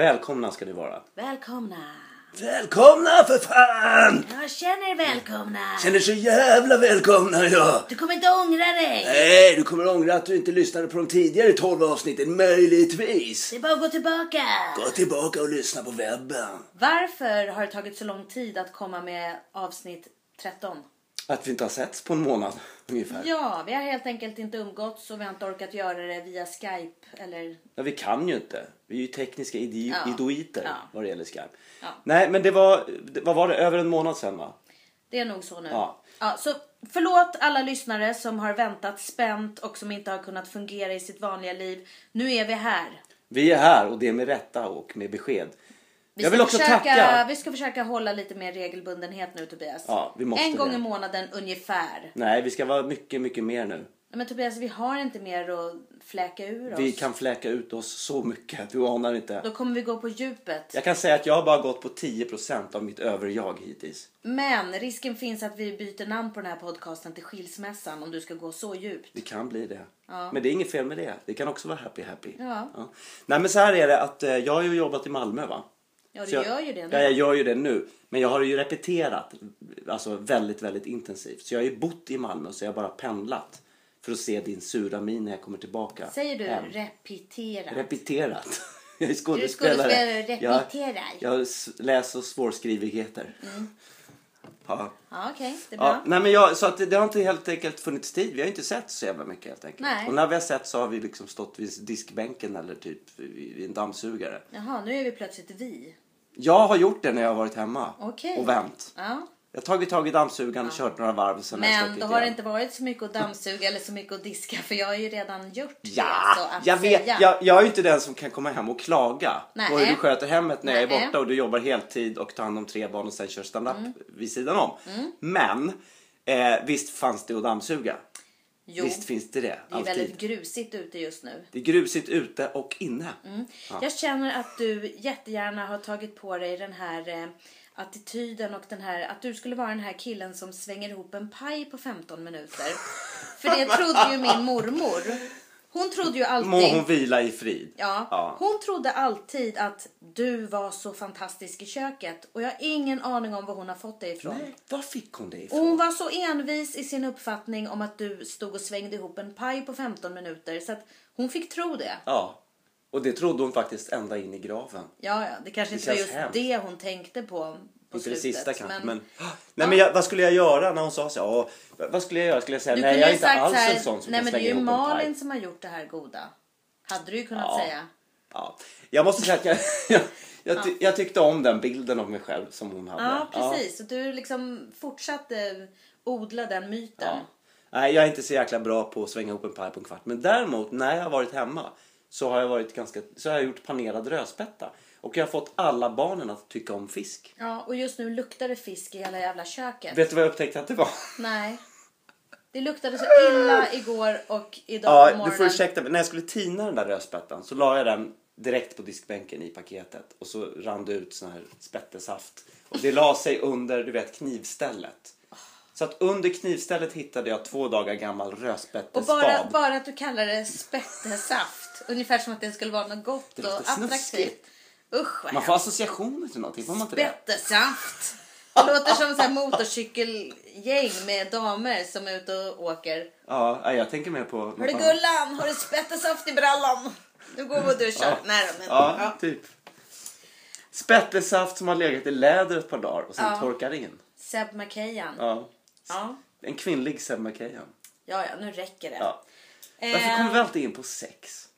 Välkomna ska ni vara. Välkomna! Välkomna för fan! Jag känner er välkomna! Känner så jävla välkomna idag. Du kommer inte ångra dig! Nej, du kommer ångra att du inte lyssnade på de tidigare 12 avsnitten, möjligtvis. Det är bara att gå tillbaka! Gå tillbaka och lyssna på webben. Varför har det tagit så lång tid att komma med avsnitt 13? Att vi inte har setts på en månad ungefär. Ja, vi har helt enkelt inte umgåtts och vi har inte orkat göra det via Skype eller... Ja, vi kan ju inte. Vi är ju tekniska idi- Ja. idoiter Ja. vad det gäller Skype. Ja. Nej, men det var, vad var det, över en månad sedan va? Det är nog så nu. Ja. Ja, så förlåt alla lyssnare som har väntat spänt och som inte har kunnat fungera i sitt vanliga liv. Nu är vi här. Vi är här och det är med rätta och med besked. Vi Jag ska vill också försöka, tacka. Vi ska försöka hålla lite mer regelbundenhet nu Tobias. Ja, vi måste en gång det. i månaden ungefär. Nej, vi ska vara mycket, mycket mer nu. Men Tobias, vi har inte mer att fläka ur oss. Vi kan fläka ut oss så mycket, du anar inte. Då kommer vi gå på djupet. Jag kan säga att jag har bara gått på 10% av mitt överjag hittills. Men risken finns att vi byter namn på den här podcasten till Skilsmässan om du ska gå så djupt. Det kan bli det. Ja. Men det är inget fel med det. Det kan också vara happy happy. Ja. Nej men så här är det att eh, jag har ju jobbat i Malmö va. Ja, du jag, gör ju det nu. Ja, jag gör ju det nu. Men jag har ju repeterat alltså väldigt, väldigt intensivt. Så jag har ju bott i Malmö så jag har bara pendlat. För att se din sura min när jag kommer tillbaka. Säger du hem. repetera? Repeterat. Jag är skådespelare, skådespelare. repeterar. Jag, jag har s- läs och svårskrivigheter. Ja. Ja, okej. Det är bra. Ja, nej men jag, så att det, det har inte helt enkelt funnits tid. Vi har inte sett så jävla mycket helt enkelt. Nej. Och när vi har sett så har vi liksom stått vid diskbänken eller typ vid vid en dammsugare. Jaha, nu är vi plötsligt vi. Jag har gjort det när jag har varit hemma Okej. och vänt. Ja. Jag har tagit tag i dammsugaren och kört några varv. Sen Men då har det inte varit så mycket att dammsuga eller så mycket att diska för jag har ju redan gjort det. Ja, så att jag vet. säga. Jag, jag är ju inte den som kan komma hem och klaga Nej. på hur du sköter hemmet när jag är borta och du jobbar heltid och tar hand om tre barn och sen kör stand-up Mm. vid sidan om. Men eh, visst fanns det att dammsuga. Jo, Visst finns det det. det är väldigt grusigt ute just nu. Det är grusigt ute och inne. Jag känner att du jättegärna har tagit på dig den här eh, attityden och den här att du skulle vara den här killen som svänger ihop en paj på 15 minuter. För det trodde ju min mormor. Hon trodde ju alltid... Må hon vila i frid. Ja, Ja. hon trodde alltid att du var så fantastisk i köket och jag har ingen aning om var hon har fått det ifrån. Nej, var fick hon det Och ifrån? hon var så envis i sin uppfattning om att du stod och svängde ihop en paj på 15 minuter så att hon fick tro det. Ja, och det trodde hon faktiskt ända in i graven. Ja, ja, det kanske Det inte var just hemskt. det hon tänkte på på Inte det slutet. sista kanske, men... men Nej men jag, vad skulle jag göra när hon sa så? Åh, vad skulle jag göra? Skulle jag säga du nej jag är inte alls här, en sån som nej kan men det är ju. Malin som har gjort det här goda. Hade du ju kunnat Ja. säga. Ja. Jag måste säga att jag, jag, jag, ty, jag tyckte om den bilden av mig själv som hon hade. Ja, precis. Så du liksom fortsatte odla den myten. Ja. Nej, jag är inte så jäkla bra på att svänga ihop en paj på en kvart. Men däremot när jag har varit hemma så har jag, varit ganska, så har jag gjort panerad rödspätta. Och jag har fått alla barnen att tycka om fisk. Ja, och just nu luktar det fisk i hela jävla köket. Vet du vad jag upptäckte att det var? Nej. Det luktade så illa igår och idag på Ja, du morgonen. får ursäkta mig. När jag skulle tina den där rödspättan så la jag den direkt på diskbänken i paketet. Och så rann det ut sån här spättesaft. Och det la sig under, du vet, knivstället. Så att under knivstället hittade jag två dagar gammal Och rödspättespad. bara, bara att du kallar det spättesaft. ungefär som att det skulle vara något gott och attraktivt. snuskigt. Usch vad Man får associationer till någonting, får man inte det? Spättesaft. Det låter som så här motorcykelgäng med damer som är ute och åker. Ja, jag tänker mer på... Hörru Gullan, har du spättesaft i brallan? Nu går vi och duschar. Ja. Nej då, men, Ja, ja. typ. Spättesaft som har legat i läder ett par dagar och sen Ja. torkar in. Seb McKayan. Ja. Ja. En kvinnlig Seb McKayan. ja, ja, nu räcker det. Ja. Eh, Varför kommer vi alltid in på sex?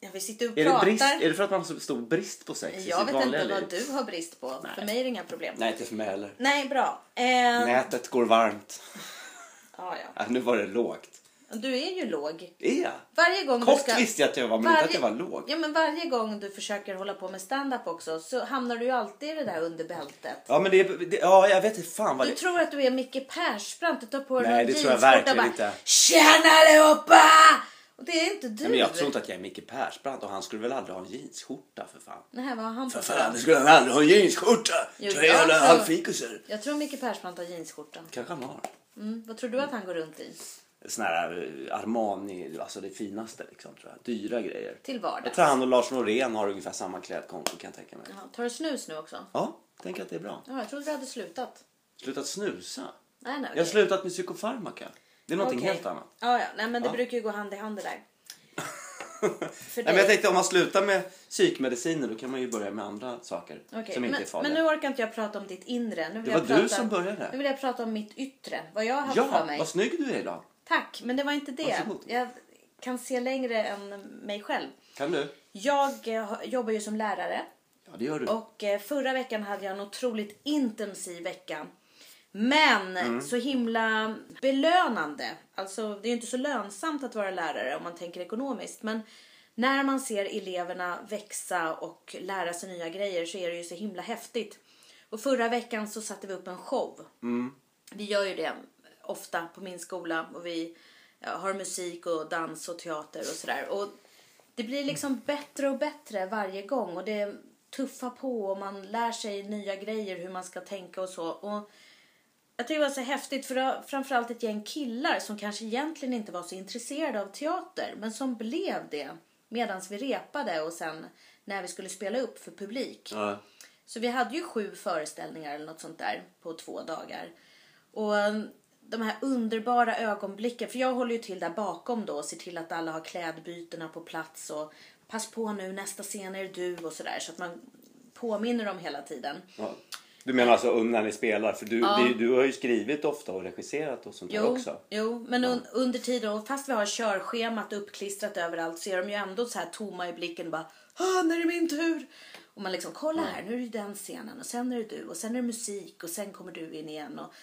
ja, vi sitter och Är det, pratar. brist, är det för att man har så stor brist på sex Jag vet inte liv? vad du har brist på. Nej. För mig är det inga problem. Nej, inte för mig heller. Nej, bra. Eh, Nätet går varmt. ja, ja. Ja, nu var det lågt. Du är ju låg. Är jag? Varje gång Kort du ska... visste jag att jag var, men inte att jag var låg. Ja, men varje gång du försöker hålla på med stand-up också så hamnar du ju alltid i det där under bältet. Ja, men det, är- det ja, jag vet inte fan vad Du det tror att du är Micke Persbrandt. Du tar på dig Nej, det tror jag verkligen och inte. Tjena allihopa! Och det är inte du. Nej, men jag tror inte att jag är Micke Persbrandt och han skulle väl aldrig ha en jeansskjorta för fan. Nej, vad han För fan, det skulle han aldrig ha en jeansskjorta. Jo, Tre jävla halvfikusar. Jag tror Micke Persbrandt har jeansskjorta. Kanske han har. Mm. Vad tror du att han går runt i? Såna här eh, Armani, alltså det finaste liksom tror jag. Dyra grejer. Till Jag vardags. tror han och Lars Norén har ungefär samma klädkonto kan jag tänka mig. Jaha, tar du snus nu också? Ja, tänk att det är bra. Ja, jag trodde du hade slutat. Slutat snusa. Nej, nej. Jag har slutat med psykofarmaka. Det är någonting Okej. helt annat. Ja, ja. Nej, men det Ja. brukar ju gå hand i hand det där. För Nej, men jag tänkte om man slutar med psykmediciner då kan man ju börja med andra saker Okej, som inte men, är farliga. men nu orkar inte jag prata om ditt inre. Nu vill Det jag var prata, du som började. Nu vill jag prata om mitt yttre. Vad jag har haft för Ja, mig. vad snygg du är idag. Tack, men det var inte det. Varsågod. Jag kan se längre än mig själv. Kan du? Jag eh, jobbar ju som lärare Ja, det gör du. och eh, förra veckan hade jag en otroligt intensiv vecka. Men Mm. så himla belönande. Alltså det är ju inte så lönsamt att vara lärare om man tänker ekonomiskt. Men när man ser eleverna växa och lära sig nya grejer så är det ju så himla häftigt. Och förra veckan så satte vi upp en show. Vi gör ju det ofta på min skola och vi har musik och dans och teater och sådär. Och det blir liksom bättre och bättre varje gång och det tuffar på och man lär sig nya grejer hur man ska tänka och så. Och jag tycker det var så häftigt för det var framförallt ett gäng killar som kanske egentligen inte var så intresserade av teater men som blev det medan vi repade och sen när vi skulle spela upp för publik. Ja. Så vi hade ju sju föreställningar eller något sånt där på två dagar. Och de här underbara ögonblicken, för jag håller ju till där bakom då och ser till att alla har klädbytena på plats och pass på nu, nästa scen är du och sådär så att man påminner dem hela tiden. Ja. Du menar alltså när ni spelar? För du, det, du har ju skrivit ofta och regisserat och sånt där Jo, också. jo men un, under tiden, och fast vi har körschemat uppklistrat överallt så är de ju ändå så här tomma i blicken bara ah, när är det min tur? Och man liksom, kolla här, nu är det den scenen och sen är det du och sen är det musik och sen kommer du in igen. Och,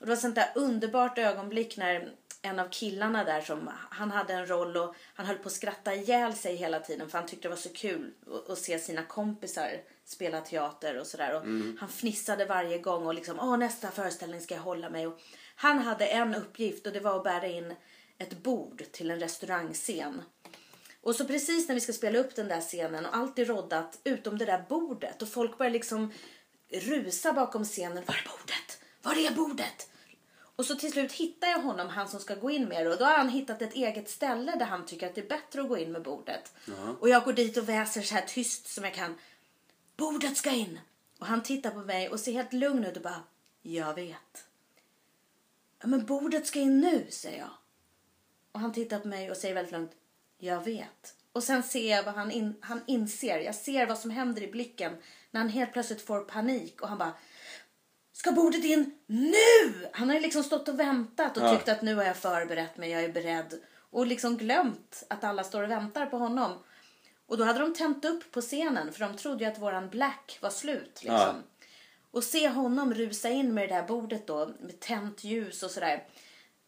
och det var sånt där underbart ögonblick när en av killarna där som, han hade en roll och han höll på att skratta ihjäl sig hela tiden för han tyckte det var så kul att, att se sina kompisar spela teater och sådär. Och Han fnissade varje gång och liksom, åh nästa föreställning ska jag hålla mig. Och han hade en uppgift och det var att bära in ett bord till en restaurangscen. Och så precis när vi ska spela upp den där scenen och allt är roddat utom det där bordet och folk börjar liksom rusa bakom scenen. Var är bordet? Var är bordet? Och så till slut hittar jag honom, han som ska gå in med det. Och då har han hittat ett eget ställe där han tycker att det är bättre att gå in med bordet. Och jag går dit och väser så här tyst som jag kan. Bordet ska in! Och han tittar på mig och ser helt lugn ut och bara, jag vet. Ja, men bordet ska in nu, säger jag. Och han tittar på mig och säger väldigt lugnt, jag vet. Och sen ser jag vad han, in, han inser. Jag ser vad som händer i blicken när han helt plötsligt får panik och han bara, Ska bordet in nu? Han har ju liksom stått och väntat och Ja. tyckt att nu har jag förberett mig, jag är beredd. Och liksom glömt att alla står och väntar på honom. Och då hade de tänt upp på scenen för de trodde ju att våran black var slut. Liksom. Ja. Och se honom rusa in med det där bordet då med tänt ljus och sådär.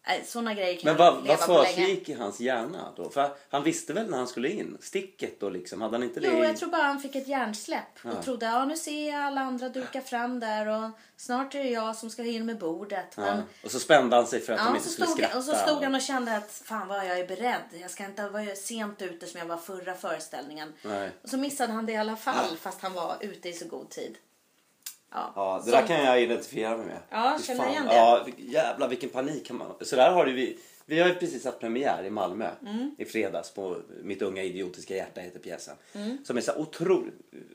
Äh, Såna grejer kan Men jag vad, leva vad försiggick i hans hjärna då? För han visste väl när han skulle in? Sticket då liksom? Hade han inte det? Jo, jag tror bara han fick ett hjärnsläpp Ja. och trodde ja nu ser jag alla andra duka fram där och snart är det jag som ska in med bordet. Men ja. Och så spände han sig för att Ja, de och inte skulle stod, skratta. och så stod han och kände att fan vad jag är beredd. Jag ska inte vara sent ute som jag var förra föreställningen. Nej. Och så missade han det i alla fall fast han var ute i så god tid. Ja, Ja, det där kan jag identifiera mig med. Ja, Fy känner fan. igen det. Ja, jävlar vilken panik kan man... Så där har vi... Vi har ju precis haft premiär i Malmö Mm. i fredags på Mitt unga idiotiska hjärta heter pjäsen. Mm. Som är så otroligt...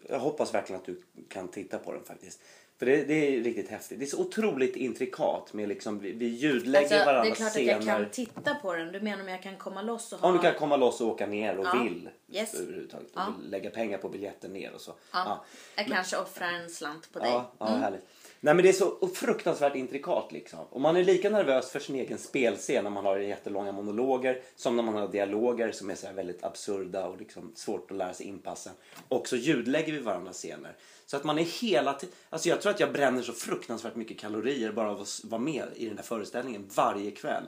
Jag hoppas verkligen att du kan titta på den faktiskt. För det, det är riktigt häftigt. Det är så otroligt intrikat med liksom, vi, vi ljudlägger Alltså, det är varandras klart att scener. jag kan titta på den. Du menar om jag kan komma loss och ha... Om du kan komma loss och åka ner och Ja. vill. Yes. Överhuvudtaget. Ja. Lägga pengar på biljetten ner och så. Ja, jag kanske offrar en slant på dig. Ja, ja härligt. Nej men det är så fruktansvärt intrikat liksom. Och man är lika nervös för sin egen spelscen när man har jättelånga monologer som när man har dialoger som är så väldigt absurda och liksom svårt att lära sig inpassa. Och så ljudlägger vi varandras scener. Så att man är hela tiden... Alltså jag tror att jag bränner så fruktansvärt mycket kalorier bara av att vara med i den där föreställningen varje kväll.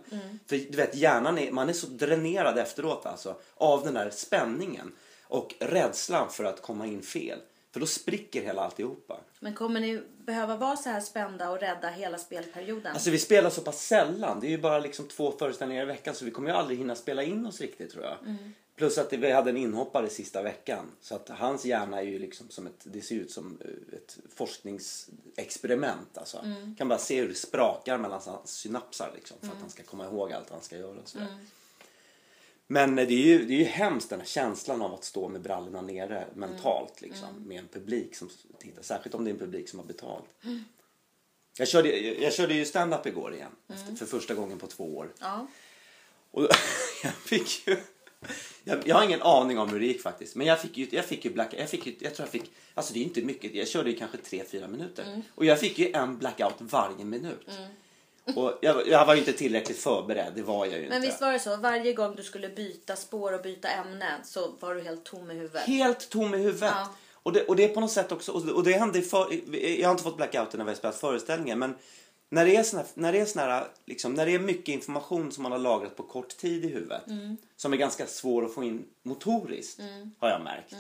För du vet hjärnan är, man är så dränerad efteråt alltså av den där spänningen och rädslan för att komma in fel. För då spricker hela alltihopa. Men kommer ni behöva vara så här spända och rädda hela spelperioden? Alltså vi spelar så pass sällan. Det är ju bara liksom två föreställningar i veckan så vi kommer ju aldrig hinna spela in oss riktigt tror jag. Plus att vi hade en inhoppare sista veckan. Så att hans hjärna är ju liksom som ett, det ser ut som eh, ett forskningsexperiment alltså. Kan bara se hur det sprakar mellan hans synapsar liksom för att han ska komma ihåg allt han ska göra och sådär. Men det är, ju, det är ju hemskt den här känslan av att stå med brallorna nere mentalt liksom, med en publik som tittar. Särskilt om det är en publik som har betalt. Jag, körde, jag, jag körde ju stand-up igår igen. Efter, för första gången på två år. Ja. Och jag fick ju... Jag, jag har ingen aning om hur det gick faktiskt. Men jag fick ju, jag fick ju black, jag fick ju, jag tror jag fick, alltså det är inte mycket, jag körde ju kanske 3-4 minuter. Och jag fick ju en blackout varje minut. Och jag, jag var ju inte tillräckligt förberedd, det var jag ju Men inte. visst var det så? Varje gång du skulle byta spår och byta ämne så var du helt tom i huvudet. Helt tom i huvudet. Ja. Och, det, och det är på något sätt också, och det, och det hände för, jag har inte fått blackout när vi har spelat föreställningar men när det är såna, när det är såna här, liksom, när det är mycket information som man har lagrat på kort tid i huvudet som är ganska svår att få in motoriskt har jag märkt.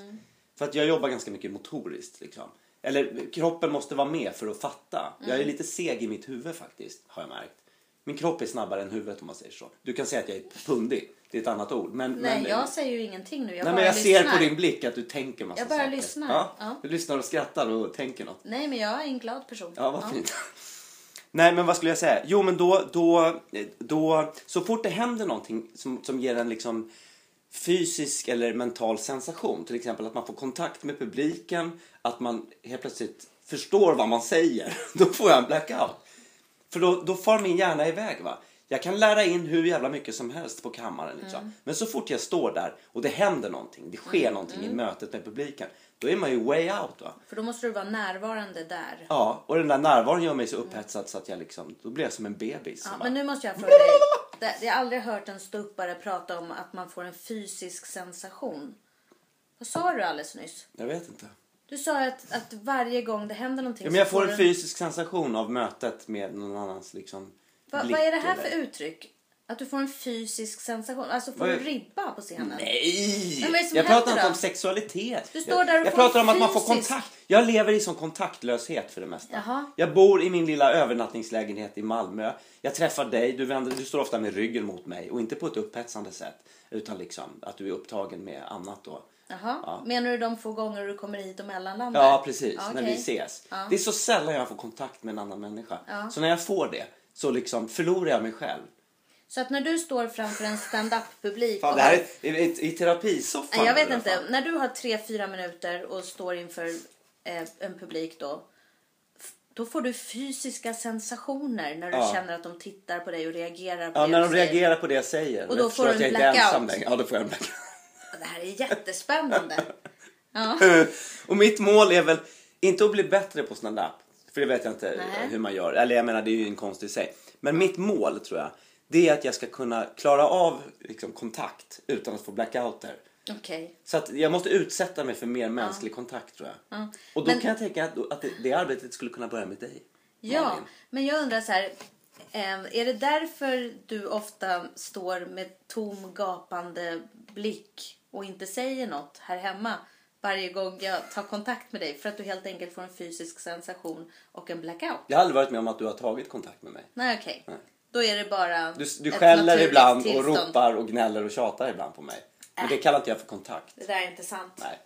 För att jag jobbar ganska mycket motoriskt liksom. Eller kroppen måste vara med för att fatta. Jag är lite seg i mitt huvud faktiskt har jag märkt. Min kropp är snabbare än huvudet om man säger så. Du kan säga att jag är pundig. Det är ett annat ord. Men, Nej, men, jag säger ju ingenting nu. Jag Nej, men jag lyssnar. ser på din blick att du tänker massa Jag bara saker. lyssnar. Ja, Ja. Du lyssnar och skrattar och tänker något. Nej, men jag är en glad person. Ja, vad fint. Nej, men vad skulle jag säga? Jo, men då, då, då så fort det händer någonting som, som ger en liksom fysisk eller mental sensation, till exempel att man får kontakt med publiken, att man helt plötsligt förstår vad man säger, då får jag en blackout. För då, då far min hjärna iväg. va. Jag kan lära in hur jävla mycket som helst på kammaren. Liksom. Men så fort jag står där och det händer någonting, det sker någonting i mötet med publiken, då är man ju way out. Va? För då måste du vara närvarande där. Ja, och den där närvaron gör mig så upphetsad så att jag liksom, då blir jag som en bebis. Ja, men nu måste jag fråga dig. Det- Jag har aldrig hört en ståuppare prata om att man får en fysisk sensation. Vad sa du alldeles nyss? Jag vet inte. Du sa att, att varje gång det händer någonting Ja, men jag får en fysisk sensation av mötet med någon annans liksom Va, blick vad är det här eller- för uttryck? Att du får en fysisk sensation? Alltså får du ribba på scenen? Nej! Men jag pratar inte om sexualitet. Du står där och jag får pratar om att man får fysisk- kontakt. Jag lever i sån kontaktlöshet för det mesta. Jaha. Jag bor i min lilla övernattningslägenhet i Malmö. Jag träffar dig, du, vänder, du står ofta med ryggen mot mig och inte på ett upphetsande sätt. Utan liksom att du är upptagen med annat då. Jaha. Ja. Menar du de få gånger du kommer hit och mellanlandar? Ja, precis. Ja, När vi ses. Ja. Det är så sällan jag får kontakt med en annan människa. Så när jag får det så liksom förlorar jag mig själv. Så att när du står framför en stand-up-publik Fan, det här är i, i, i terapisoffan. Jag vet inte. När du har tre, fyra minuter och står inför eh, en publik då. Då får du fysiska sensationer när du Ja. känner att de tittar på dig och reagerar på Ja, det när de säger. reagerar på det jag säger. Och då jag får du en blackout. Ja, då får jag en blackout. Det här är jättespännande. ja. Och mitt mål är väl inte att bli bättre på stand-up. För det vet jag inte Nej. hur man gör. Eller jag menar, det är ju en konst i sig. Men mitt mål tror jag, det är att jag ska kunna klara av liksom, kontakt utan att få blackouter. Okej. Så att jag måste utsätta mig för mer mänsklig kontakt tror jag. Ja. Och då Men- kan jag tänka att, att det, det arbetet skulle kunna börja med dig. Ja, Malin. men jag undrar så här. eh, Är det därför du ofta står med tom gapande blick och inte säger något här hemma varje gång jag tar kontakt med dig? För att du helt enkelt får en fysisk sensation och en blackout? Jag har aldrig varit med om att du har tagit kontakt med mig. Nej, okej. Nej. Då är det bara Du, du ett skäller naturligt ibland tillstånd. och ropar och gnäller och tjatar ibland på mig. Men det kallar inte jag för kontakt. Det där är inte sant. Nej,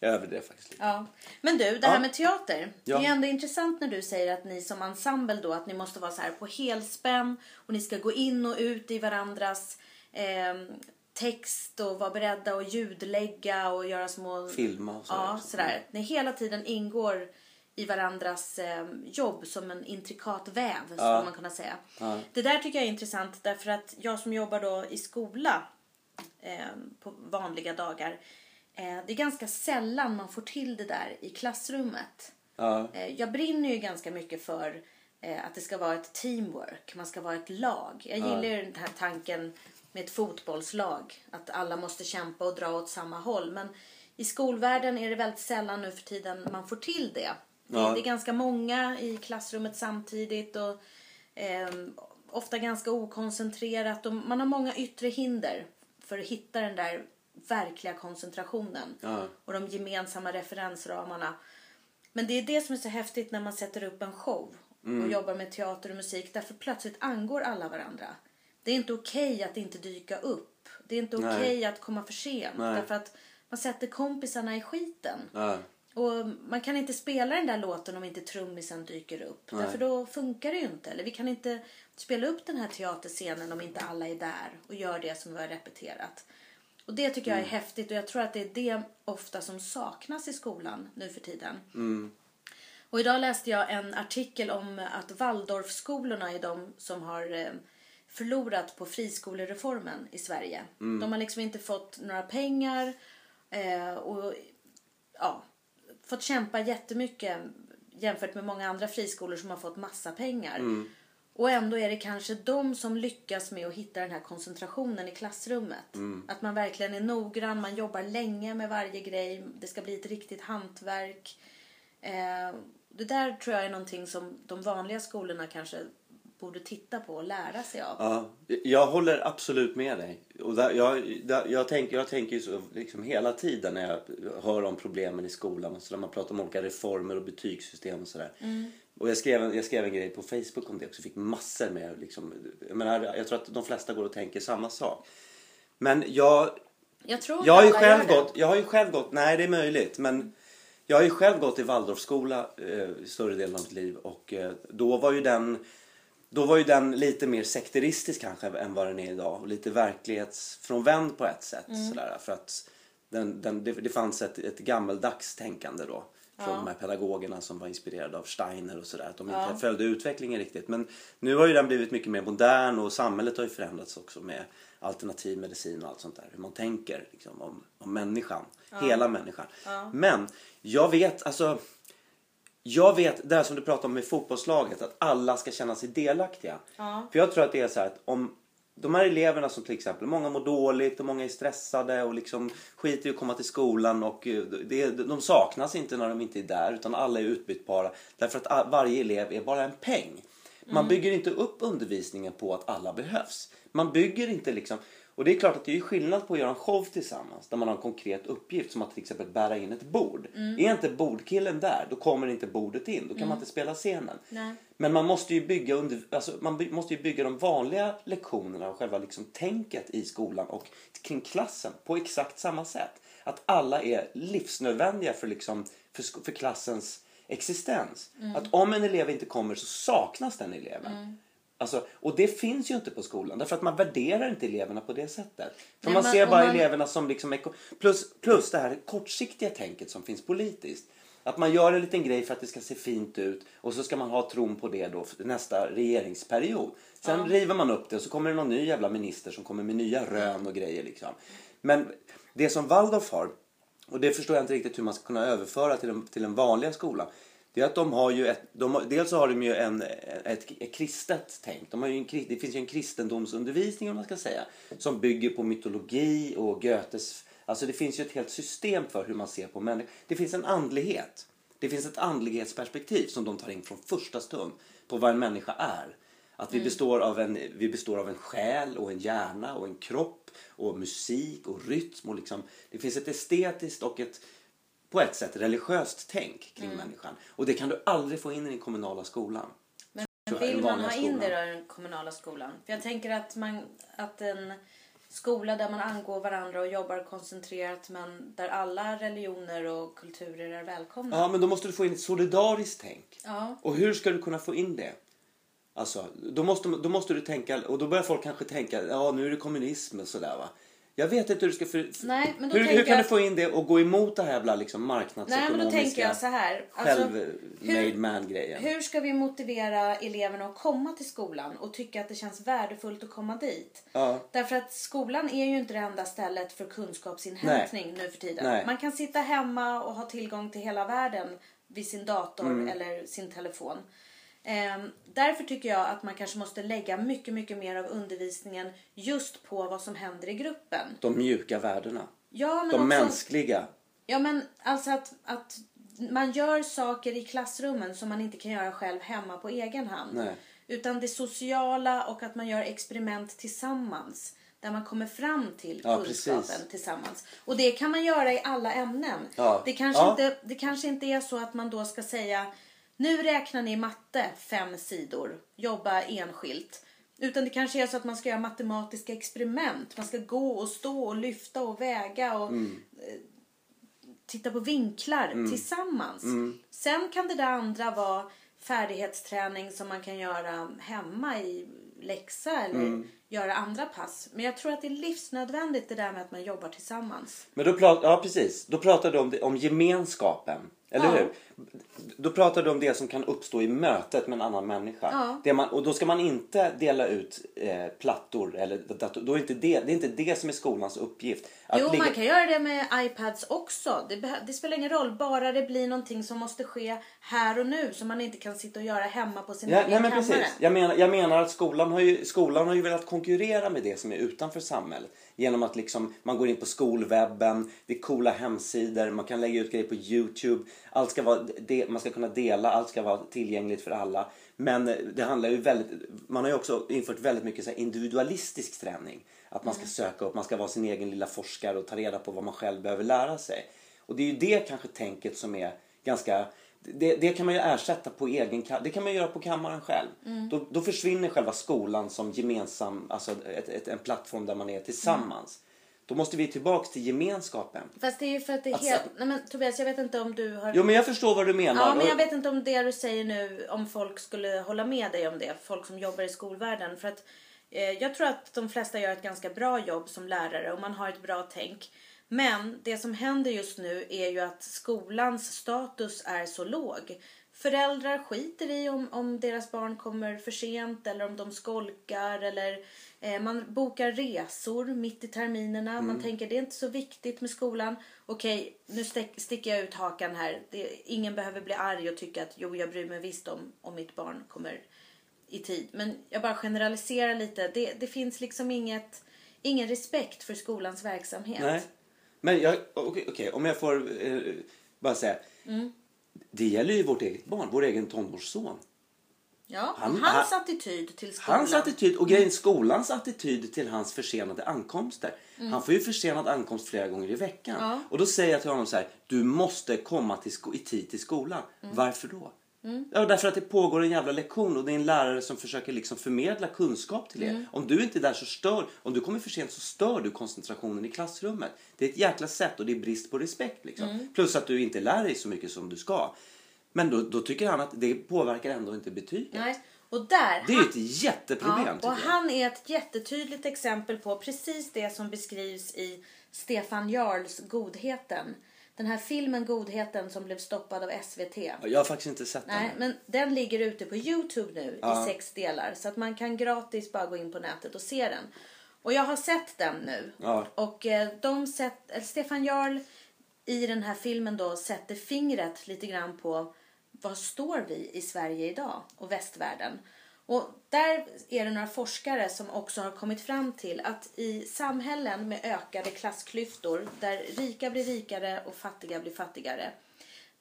jag överdrev faktiskt lite. Ja. Men du, det här Ja. med teater. Ja. Det är ändå intressant när du säger att ni som ensemble då, att ni måste vara så här på helspänn och ni ska gå in och ut i varandras eh, text och vara beredda att ljudlägga och göra små... Filma och sådär. Ja, sådär. Ni hela tiden ingår i varandras eh, jobb som en intrikat väv, skulle man kunna säga. Ja. Det där tycker jag är intressant därför att jag som jobbar då i skola eh, på vanliga dagar. Eh, det är ganska sällan man får till det där i klassrummet. Ja. Eh, jag brinner ju ganska mycket för eh, att det ska vara ett teamwork. Man ska vara ett lag. Jag gillar ju den här tanken med ett fotbollslag. Att alla måste kämpa och dra åt samma håll. Men i skolvärlden är det väldigt sällan nu för tiden man får till det. Det, Ja. det är ganska många i klassrummet samtidigt. och ehm, Ofta ganska okoncentrerat. Och man har många yttre hinder för att hitta den där verkliga koncentrationen Ja. och de gemensamma referensramarna. Men det är det som är så häftigt när man sätter upp en show och jobbar med teater och musik. Därför plötsligt angår alla varandra. Det är inte okej att inte dyka upp. Det är inte okej att komma för sent. Nej. Därför att man sätter kompisarna i skiten. Ja. Och man kan inte spela den där låten om inte trummisen dyker upp. Därför då funkar det ju inte. Eller vi kan inte spela upp den här teaterscenen om inte alla är där och gör det som vi har repeterat. Och det tycker jag är häftigt och jag tror att det är det ofta som saknas i skolan nu för tiden. Och idag läste jag en artikel om att Waldorfskolorna är de som har eh, förlorat på friskolereformen i Sverige. De har liksom inte fått några pengar eh, och ja, fått kämpa jättemycket jämfört med många andra friskolor som har fått massa pengar. Och ändå är det kanske de som lyckas med att hitta den här koncentrationen i klassrummet. Att man verkligen är noggrann, man jobbar länge med varje grej. Det ska bli ett riktigt hantverk. Eh, det där tror jag är någonting som de vanliga skolorna kanske borde titta på och lära sig av. Ja, jag håller absolut med dig. Och där, jag, där, jag, tänker, jag tänker så liksom hela tiden när jag hör om problemen i skolan och så när man pratar om olika reformer och betygssystem och sådär. Och jag skrev, en, jag skrev en grej på Facebook om det också. Fick massor med liksom, jag, menar, jag tror att de flesta går och tänker samma sak. Men jag, Jag tror jag har ju själv gått, jag har ju själv gått, nej det är möjligt men jag har ju själv gått i Waldorfskola eh, större delen av mitt liv och eh, då var ju den då var ju den lite mer sekteristisk kanske än vad den är idag. Och lite verklighetsfrånvänd på ett sätt sådär för att den, den, det, det fanns ett, ett gammeldags tänkande då från de här pedagogerna som var inspirerade av Steiner och sådär att de inte följde utvecklingen riktigt. Men nu har ju den blivit mycket mer modern och samhället har ju förändrats också med alternativ medicin och allt sånt där hur man tänker liksom, om, om människan, hela människan. Men jag vet alltså jag vet, det här som du pratade om med fotbollslaget, att alla ska känna sig delaktiga. Ja. För jag tror att det är så här att om de här eleverna som till exempel, många mår dåligt och många är stressade och liksom skiter i att komma till skolan och eh, det, de saknas inte när de inte är där utan alla är utbytbara. Därför att varje elev är bara en peng. Man bygger inte upp undervisningen på att alla behövs. Man bygger inte liksom och det är klart att det är skillnad på att göra en show tillsammans där man har en konkret uppgift som att till exempel bära in ett bord. Är inte bordkillen där då kommer inte bordet in. Då kan man inte spela scenen. Nej. Men man måste ju bygga, under, alltså man måste ju bygga de vanliga lektionerna och själva liksom tänket i skolan och kring klassen på exakt samma sätt. Att alla är livsnödvändiga för, liksom, för, för klassens existens. Att om en elev inte kommer så saknas den eleven. Alltså, och det finns ju inte på skolan därför att man värderar inte eleverna på det sättet. För Nej, man ser bara man- eleverna som liksom... Plus, plus det här kortsiktiga tänket som finns politiskt. Att man gör en liten grej för att det ska se fint ut och så ska man ha tron på det då nästa regeringsperiod. Sen river man upp det och så kommer det någon ny jävla minister som kommer med nya rön och grejer liksom. Men det som Waldorf har, och det förstår jag inte riktigt hur man ska kunna överföra till den, till den vanliga skolan. Det är att de har ju ett, de har, dels har de ju en, ett, ett kristet tänk. De har ju en, det finns ju en kristendomsundervisning om man ska säga. Som bygger på mytologi och Goethes, alltså det finns ju ett helt system för hur man ser på människor. Det finns en andlighet. Det finns ett andlighetsperspektiv som de tar in från första stund på vad en människa är. Att vi, består av en, vi består av en själ och en hjärna och en kropp och musik och rytm. Och liksom, det finns ett estetiskt och ett på ett sätt religiöst tänk kring människan. Och det kan du aldrig få in i den kommunala skolan. Men jag, vill man ha in det i den kommunala skolan? För jag tänker att, man, att en skola där man angår varandra och jobbar koncentrerat men där alla religioner och kulturer är välkomna. Ja, men då måste du få in ett solidariskt tänk. Ja. Och hur ska du kunna få in det? Alltså, då måste, då måste du tänka, och då börjar folk kanske tänka, ja nu är det kommunism och sådär va. Jag vet inte hur du ska... För, Nej, men då hur, hur kan jag- du få in det och gå emot det här jävla liksom, Nej, marknadsekonomiska men då tänker jag så här. Alltså, hur- man-grejen? Hur ska vi motivera eleverna att komma till skolan och tycka att det känns värdefullt att komma dit? Ja. Därför att skolan är ju inte det enda stället för kunskapsinhämtning nu för tiden. Nej. Man kan sitta hemma och ha tillgång till hela världen vid sin dator Mm. eller sin telefon. Ehm, därför tycker jag att man kanske måste lägga mycket, mycket mer av undervisningen just på vad som händer i gruppen. De mjuka värdena. Ja, men De också, mänskliga. Ja, men alltså att, att man gör saker i klassrummen som man inte kan göra själv hemma på egen hand. Nej. Utan det sociala och att man gör experiment tillsammans. där man kommer fram till Ja, kunskapen precis. tillsammans. Och det kan man göra i alla ämnen. Ja. Det, kanske Ja. inte, det kanske inte är så att man då ska säga nu räknar ni matte fem sidor, jobba enskilt. Utan det kanske är så att man ska göra matematiska experiment. Man ska gå och stå och lyfta och väga och Mm. eh, titta på vinklar tillsammans. Mm. Sen kan det där andra vara färdighetsträning som man kan göra hemma i läxa eller Mm. göra andra pass. Men jag tror att det är livsnödvändigt det där med att man jobbar tillsammans. Men då pratar, ja precis, då pratar du om, det, om gemenskapen. Eller Ja. hur? Då pratar du om det som kan uppstå i mötet med en annan människa. Ja. Det man, och då ska man inte dela ut eh, plattor eller dator. Då är inte det, det är inte det som är skolans uppgift. Att Jo, ligga- man kan göra det med iPads också. Det, det spelar ingen roll, bara det blir någonting som måste ske här och nu som man inte kan sitta och göra hemma på sin Ja, egen nej men kammare. precis. Jag menar, jag menar att skolan har, ju, skolan har ju velat konkurrera med det som är utanför samhället. Genom att liksom, man går in på skolwebben, det är coola hemsidor, man kan lägga ut grejer på Youtube. Allt ska vara, det, man ska kunna dela, allt ska vara tillgängligt för alla. Men det handlar ju väldigt, man har ju också infört väldigt mycket så individualistisk träning. Att man ska söka upp, man ska vara sin egen lilla forskare och ta reda på vad man själv behöver lära sig. Och det är ju det kanske tänket som är ganska det, det kan man ju ersätta på egen Det kan man göra på kammaren själv. Då, då försvinner själva skolan som gemensam, alltså ett, ett, en plattform där man är tillsammans. Då måste vi tillbaks till gemenskapen. Fast det är ju för att det är Alltså- helt... Nej men Tobias, jag vet inte om du har... Jo men jag förstår vad du menar. Ja, men jag vet inte om det du säger nu, om folk skulle hålla med dig om det. Folk som jobbar i skolvärlden. För att eh, jag tror att de flesta gör ett ganska bra jobb som lärare och man har ett bra tänk. Men det som händer just nu är ju att skolans status är så låg. Föräldrar skiter i om, om deras barn kommer för sent eller om de skolkar eller man bokar resor mitt i terminerna. Mm. Man tänker det är inte så viktigt med skolan. Okej, nu stick, sticker jag ut hakan här. Det, ingen behöver bli arg och tycka att jo, jag bryr mig visst om om mitt barn kommer i tid. Men jag bara generaliserar lite. Det, det finns liksom inget, ingen respekt för skolans verksamhet. Nej. Men jag, okej, okej, om jag får eh, bara säga. Mm. Det gäller ju vårt eget barn, vår egen tonårsson. Ja, Han- hans attityd till skolan. Hans attityd och grejen skolans attityd till hans försenade ankomster. Han får ju försenad ankomst flera gånger i veckan. Mm. Ja. Och då säger jag till honom så här. Du måste komma till i tid till skolan. Mm. Varför då? Ja, därför att det pågår en jävla lektion och det är en lärare som försöker liksom förmedla kunskap till er. Mm. Om du inte är där så stör, om du kommer för sent så stör du koncentrationen i klassrummet. Det är ett jäkla sätt och det är brist på respekt liksom. Mm. Plus att du inte lär dig så mycket som du ska. Men då, då tycker han att det påverkar ändå inte betyget. Nej. Och där, Det är ju ett jätteproblem Ja, och han är ett jättetydligt exempel på precis det som beskrivs i Stefan Jarls Godheten. Den här filmen Godheten som blev stoppad av SVT. Jag har faktiskt inte sett Nej, den. men den ligger ute på Youtube nu Ja. i sex delar. Så att man kan gratis bara gå in på nätet och se den. Och jag har sett den nu. Ja. Och eh, de sett, Stefan Jarl i den här filmen då sätter fingret lite grann på vad står vi i Sverige idag och västvärlden. Och där är det några forskare som också har kommit fram till att i samhällen med ökade klassklyftor där rika blir rikare och fattiga blir fattigare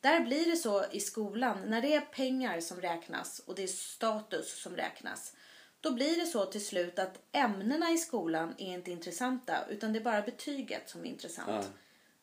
där blir det så i skolan, när det är pengar som räknas och det är status som räknas. Då blir det så till slut att ämnena i skolan är inte intressanta utan det är bara betyget som är intressant. Ja.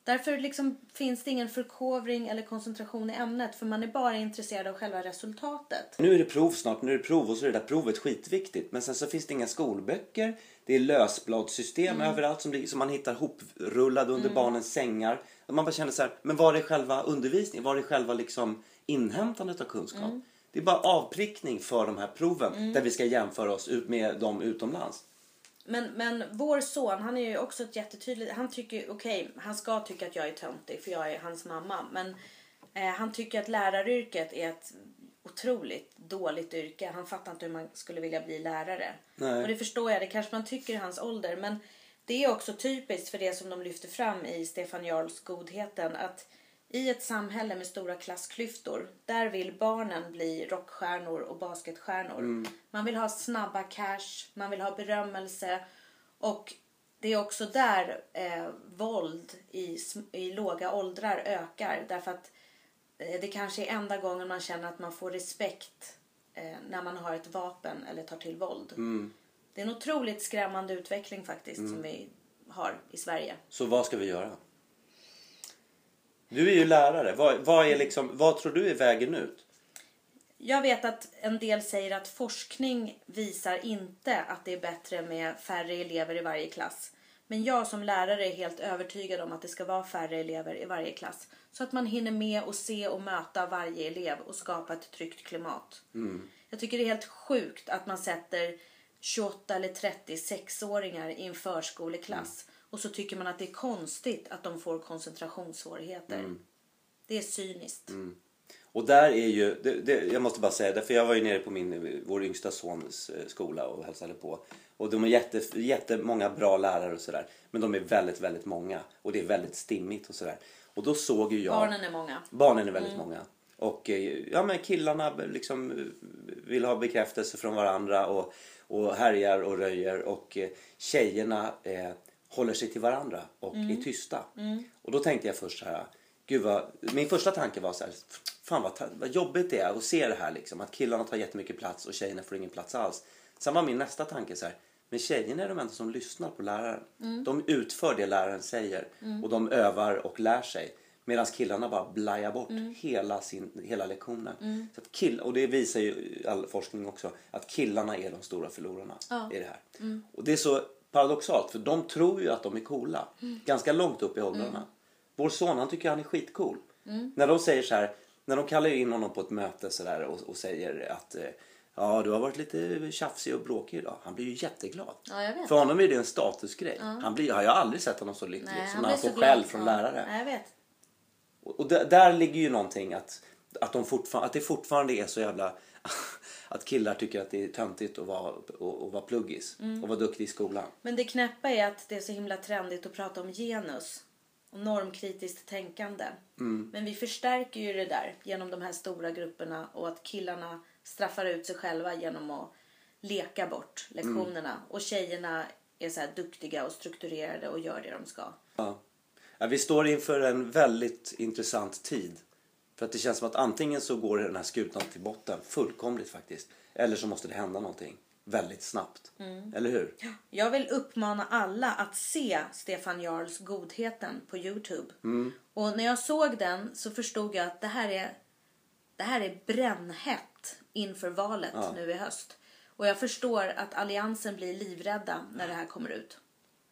Därför liksom finns det ingen förkovring eller koncentration i ämnet för man är bara intresserad av själva resultatet. Nu är det prov snart, nu är det prov och så är det där provet skitviktigt. Men sen så finns det inga skolböcker. Det är lösbladssystem Mm. överallt som, som man hittar hoprullade under barnens sängar. Man bara känner så här, men var är själva undervisningen? Var är själva liksom inhämtandet av kunskap? Mm. Det är bara avprickning för de här proven där vi ska jämföra oss ut med dem utomlands. Men, men vår son, han är ju också ett jättetydligt... Han tycker, okej, han ska tycka att jag är töntig för jag är hans mamma. Men eh, han tycker att läraryrket är ett otroligt dåligt yrke. Han fattar inte hur man skulle vilja bli lärare. Nej. Och det förstår jag, det kanske man tycker i hans ålder. Men det är också typiskt för det som de lyfter fram i Stefan Jarls Godheten. Att i ett samhälle med stora klassklyftor, där vill barnen bli rockstjärnor och basketstjärnor. Man vill ha snabba cash, man vill ha berömmelse. Och det är också där eh, våld i, i låga åldrar ökar. Därför att eh, det kanske är enda gången man känner att man får respekt eh, när man har ett vapen eller tar till våld. Det är en otroligt skrämmande utveckling faktiskt Mm. som vi har i Sverige. Så vad ska vi göra? Du är ju lärare. Vad, vad, är liksom, vad tror du är vägen ut? Jag vet att en del säger att forskning visar inte att det är bättre med färre elever i varje klass. Men jag som lärare är helt övertygad om att det ska vara färre elever i varje klass. Så att man hinner med och se och möta varje elev och skapa ett tryggt klimat. Jag tycker det är helt sjukt att man sätter 28 eller 30 sexåringar i en förskoleklass. Och så tycker man att det är konstigt att de får koncentrationssvårigheter. Det är cyniskt. Och där är ju, det, det, jag måste bara säga det, för jag var ju nere på min, vår yngsta sons eh, skola och hälsade på. Och de är jätte, jättemånga bra lärare och sådär. Men de är väldigt, väldigt många. Och det är väldigt stimmigt och sådär. Och då såg ju jag... Barnen är många. Barnen är väldigt många. Och eh, ja, men killarna liksom eh, vill ha bekräftelse från varandra och, och härjar och röjer. Och tjejerna eh, håller sig till varandra och är tysta. Och då tänkte jag först så här. Gud vad, min första tanke var så här. Fan vad, vad jobbigt det är att se det här liksom. Att killarna tar jättemycket plats och tjejerna får ingen plats alls. Sen var min nästa tanke så här. Men tjejerna är de enda som lyssnar på läraren. De utför det läraren säger. Och de övar och lär sig. Medan killarna bara blajar bort hela, sin, hela lektionen. Så att kill, och det visar ju all forskning också. Att killarna är de stora förlorarna i det här. Och det är så paradoxalt. För de tror ju att de är coola. Ganska långt upp i åldrarna. Vår son han tycker han är skitcool. När de säger så här. När de kallar in honom på ett möte så där och, och säger att eh, Ja, du har varit lite tjafsig och bråkig idag. Han blir ju jätteglad. Ja. För honom är det en statusgrej. Han blir, jag har aldrig sett honom så lycklig som när han får skäll från Ja. lärare. Nej, jag vet. Och och där, där ligger ju någonting att, att, de fortfar- att det fortfarande är så jävla... Att killar tycker att det är töntigt att vara, att, att vara pluggis och vara duktig i skolan. Men det knäppa är att det är så himla trendigt att prata om genus och normkritiskt tänkande. Men vi förstärker ju det där genom de här stora grupperna och att killarna straffar ut sig själva genom att leka bort lektionerna. Och tjejerna är så duktiga och strukturerade och gör det de ska. Ja. Ja, vi står inför en väldigt intressant tid. För att det känns som att antingen så går den här skutan till botten fullkomligt faktiskt. Eller så måste det hända någonting väldigt snabbt. Eller hur? Jag vill uppmana alla att se Stefan Jarls Godheten på Youtube. Och när jag såg den så förstod jag att det här är, det här är brännhett inför valet nu i höst. Och jag förstår att alliansen blir livrädda när det här kommer ut.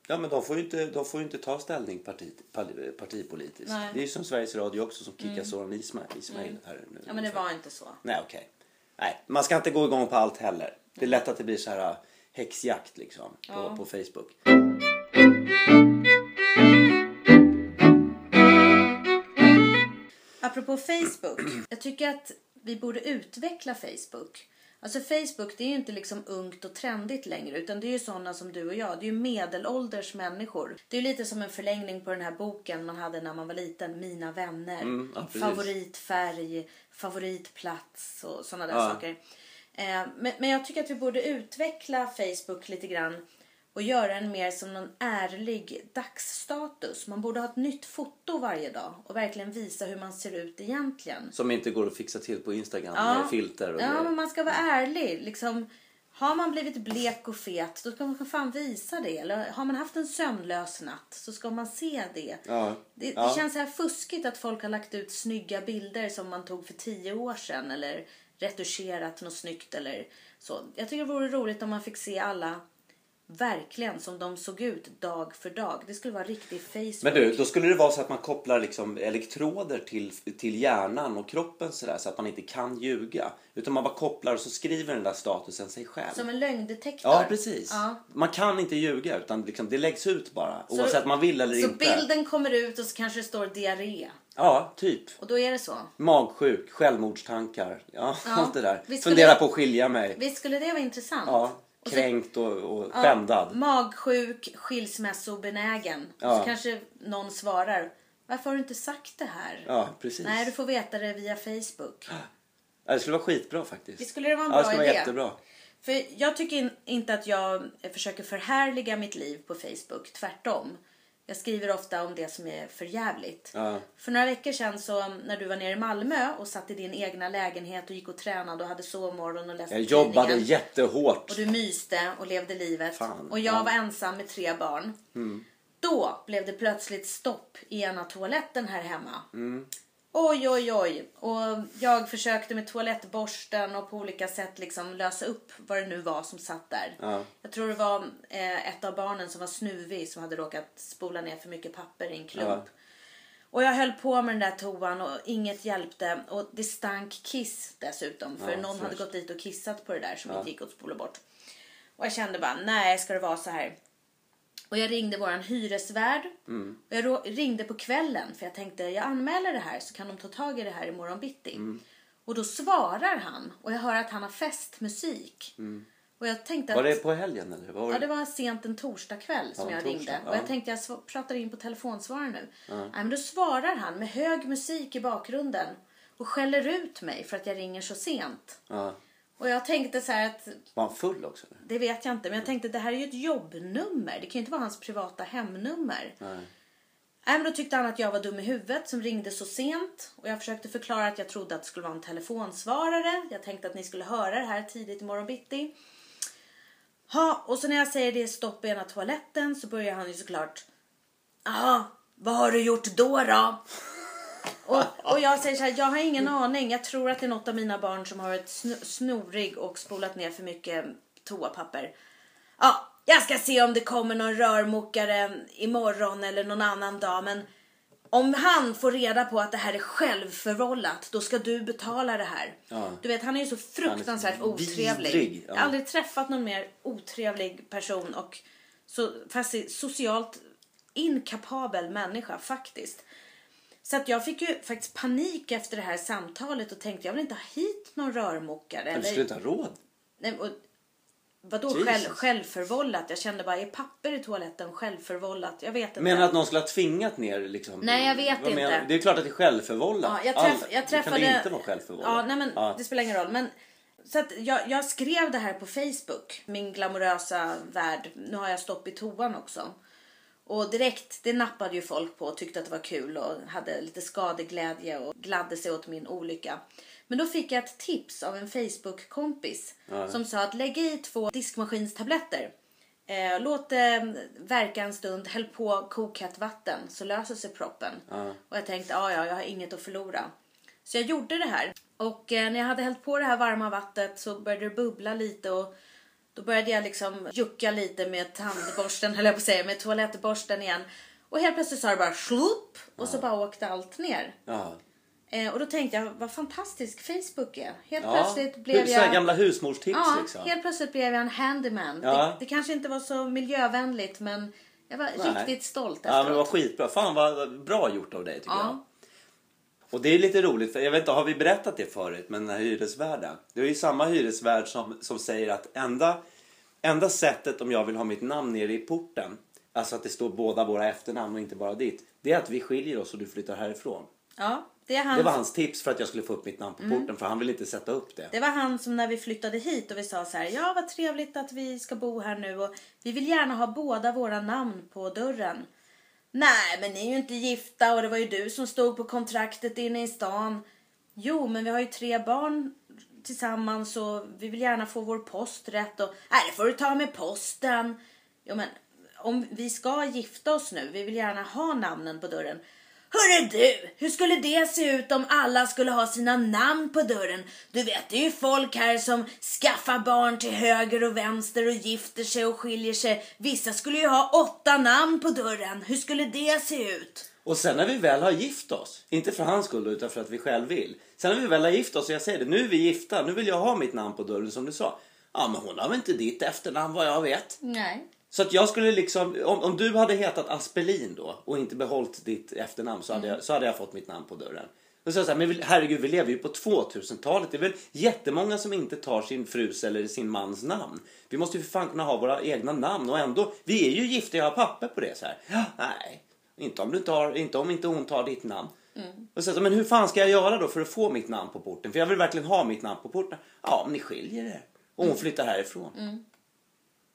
Ja men de får ju inte, de får inte ta ställning parti, parti, partipolitiskt. Nej. Mm. Det är ju som Sveriges Radio också som kickar Soran Ismail, Ismail här nu. Ja men det var inte så. Nej okej. Nej, man ska inte gå igång på allt heller. Det är lätt att det blir så här äh, häxjakt liksom på, på Facebook. Apropå Facebook. Jag tycker att vi borde utveckla Facebook. Alltså Facebook det är ju inte liksom ungt och trendigt längre utan det är ju sådana som du och jag. Det är ju medelålders människor. Det är ju lite som en förlängning på den här boken man hade när man var liten. Mina vänner. Mm, ja, favoritfärg, favoritplats och sådana där Ja. saker. Eh, men, men jag tycker att vi borde utveckla Facebook lite grann och göra den mer som någon ärlig dagsstatus. Man borde ha ett nytt foto varje dag och verkligen visa hur man ser ut egentligen. Som inte går att fixa till på Instagram Ja. med filter och Ja, grejer. men man ska vara ärlig. Liksom, har man blivit blek och fet, då ska man fan visa det. Eller har man haft en sömnlös natt, så ska man se det. Ja. Det, det Ja. känns så här fuskigt att folk har lagt ut snygga bilder som man tog för tio år sedan. Eller retuscherat något snyggt eller så. Jag tycker det vore roligt om man fick se alla verkligen som de såg ut dag för dag. Det skulle vara riktig Facebook. Men du, då skulle det vara så att man kopplar liksom elektroder till, till hjärnan och kroppen sådär så att man inte kan ljuga. Utan man bara kopplar och så skriver den där statusen sig själv. Som en lögndetektor. Ja, precis. Ja. Man kan inte ljuga utan liksom, det läggs ut bara. oavsett om man vill eller så inte. bilden kommer ut och så kanske det står diarré. Ja, typ. Och då är det så. Magsjuk, självmordstankar. Ja, Ja. allt det där. Skulle- Fundera på att skilja mig. Visst skulle det vara intressant? Ja, så- kränkt och, och Ja, skändad. Magsjuk, skilsmässobenägen. Ja. så kanske någon svarar. Varför har du inte sagt det här? Ja, precis. Nej, du får veta det via Facebook. Ja, det skulle vara skitbra faktiskt. Det skulle det vara en ja, det bra skulle idé. vara jättebra. För jag tycker in, inte att jag försöker förhärliga mitt liv på Facebook. Tvärtom. Jag skriver ofta om det som är för jävligt. Ja. För några veckor sedan så när du var nere i Malmö och satt i din egna lägenhet och gick och tränade och hade sovmorgon och läste Jag jobbade tidningen. jättehårt. Och du myste och levde livet. Fan, och jag ja. var ensam med tre barn. Då blev det plötsligt stopp i ena toaletten här hemma. Oj, oj, oj. Och jag försökte med toalettborsten och på olika sätt liksom lösa upp vad det nu var som satt där. Ja. Jag tror det var eh, ett av barnen som var snuvig som hade råkat spola ner för mycket papper i en klump. Ja. Och jag höll på med den där toan och inget hjälpte. Och det stank kiss dessutom. För Ja, någon hade fräscht. gått dit och kissat på det där som inte gick att spola bort. Och jag kände bara, nej ska det vara så här. Och jag ringde våran hyresvärd. Mm. Och jag ringde på kvällen för jag tänkte jag anmäler det här så kan de ta tag i det här imorgon bitti. Mm. Och då svarar han och jag hör att han har festmusik. Och jag tänkte Mm. Var att... det på helgen eller? Var Ja, det? var sent en torsdag kväll som Ja, jag torsdag, ringde. ja. Och jag tänkte jag pratar in på telefonsvararen nu. Nej, men då svarar han med hög musik i bakgrunden. Och skäller ut mig för att jag ringer så sent. Ja. Och jag tänkte så här att, Var han full också? det vet jag inte, men jag tänkte det här är ju ett jobbnummer. Det kan ju inte vara hans privata hemnummer. Nej. Nej, men då tyckte han att jag var dum i huvudet som ringde så sent. Och jag försökte förklara att jag trodde att det skulle vara en telefonsvarare. Jag tänkte att ni skulle höra det här tidigt imorgon bitti. Ha, och så när jag säger det är stopp i ena toaletten så börjar han ju såklart. Jaha, vad har du gjort då då? Och, och jag säger så här, jag har ingen aning. Jag tror att det är något av mina barn som har varit sn- snorig och spolat ner för mycket toapapper. Ja, jag ska se om det kommer någon rörmokare imorgon eller någon annan dag. Men om han får reda på att det här är självförvållat, då ska du betala det här. Ja. Du vet, han är ju så fruktansvärt så otrevlig. vidrig, ja. Jag har aldrig träffat någon mer otrevlig person och så, fast socialt inkapabel människa faktiskt. Så att jag fick ju faktiskt panik efter det här samtalet och tänkte jag vill inte ha hit någon rörmokare. Men du skulle inte ha råd? Nej, och, vadå själv, självförvållat? Jag kände bara, är papper i toaletten självförvållat? Jag vet inte. Menar du att någon skulle ha tvingat ner liksom? Nej, jag vet Vad inte. menar? Det är klart att det är självförvållat. Ja, jag, träff, jag träffade... Det kan det inte vara självförvållat. Ja, nej, men Ja. Det spelar ingen roll. Men, så att jag, jag skrev det här på Facebook. Min glamorösa värld. Nu har jag stopp i toan också. Och direkt, det nappade ju folk på och tyckte att det var kul och hade lite skadeglädje och gladde sig åt min olycka. Men då fick jag ett tips av en Facebook-kompis som sa att lägg i två diskmaskinstabletter. Eh, låt det verka en stund, häll på kokhett vatten så löser sig proppen. Och jag tänkte, ja ja, jag har inget att förlora. Så jag gjorde det här. Och eh, när jag hade hällt på det här varma vattnet så började det bubbla lite och då började jag liksom jucka lite med tandborsten, höll jag på att säga, med toalettborsten igen. Och helt plötsligt sa det bara slupp och så bara åkte allt ner. Ja. Eh, och då tänkte jag, vad fantastisk Facebook är. Helt Ja. plötsligt blev Hur- så här jag... gamla husmorstips Ja, liksom. helt plötsligt blev jag en handyman. Ja. Det, det kanske inte var så miljövänligt men jag var Nej. riktigt stolt Ja, men det var efteråt. skitbra. Fan vad bra gjort av dig tycker Ja. Och det är lite roligt, för jag vet inte, har vi berättat det förut, men den här hyresvärden. Det är ju samma hyresvärd som, som säger att enda, enda sättet om jag vill ha mitt namn nere i porten, alltså att det står båda våra efternamn och inte bara ditt, det är att vi skiljer oss och du flyttar härifrån. Ja, det är han Det var hans tips för att jag skulle få upp mitt namn på Mm. porten, för han vill inte sätta upp det. Det var han som när vi flyttade hit och vi sa så här, ja vad trevligt att vi ska bo här nu och vi vill gärna ha båda våra namn på dörren. Nej, men ni är ju inte gifta och det var ju du som stod på kontraktet inne i stan. Jo, men vi har ju tre barn tillsammans och vi vill gärna få vår post rätt och nej, det får du ta med posten. Jo, men om vi ska gifta oss nu, vi vill gärna ha namnen på dörren. Hörru du, hur skulle det se ut om alla skulle ha sina namn på dörren? Du vet, det är ju folk här som skaffar barn till höger och vänster och gifter sig och skiljer sig. Vissa skulle ju ha åtta namn på dörren. Hur skulle det se ut? Och sen när vi väl har gift oss, inte för hans skull utan för att vi själv vill. Sen när vi väl har gift oss, och jag säger det, nu är vi gifta, nu vill jag ha mitt namn på dörren som du sa. Ja men hon har väl inte ditt efternamn vad jag vet. Nej. Så att jag skulle liksom, om, om du hade hetat Aspelin då och inte behållit ditt efternamn så hade, jag, så hade jag fått mitt namn på dörren. Och så så här, men herregud vi lever ju på 2000-talet. Det är väl jättemånga som inte tar sin frus eller sin mans namn. Vi måste ju för fan kunna ha våra egna namn och ändå, vi är ju gifta, jag har papper på det så här. Nej, inte om, du inte har, inte om inte hon tar ditt namn. Och så, så, men hur fan ska jag göra då för att få mitt namn på porten? För jag vill verkligen ha mitt namn på porten. Ja, men ni skiljer er. Och hon flyttar härifrån.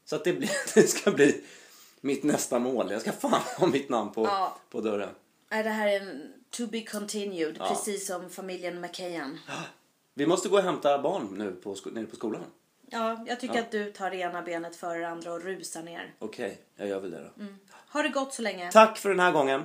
Så att det, blir, det ska bli... mitt nästa mål. Jag ska fan ha mitt namn på, Ja. på dörren. Nej, det här är en to be continued. Ja. Precis som familjen McKayan. Vi måste gå och hämta barn nu på, nere på skolan. Ja, jag tycker Ja. att du tar det ena benet före det andra och rusar ner. Okej, jag gör väl det då. Ha det gott så länge. Tack för den här gången.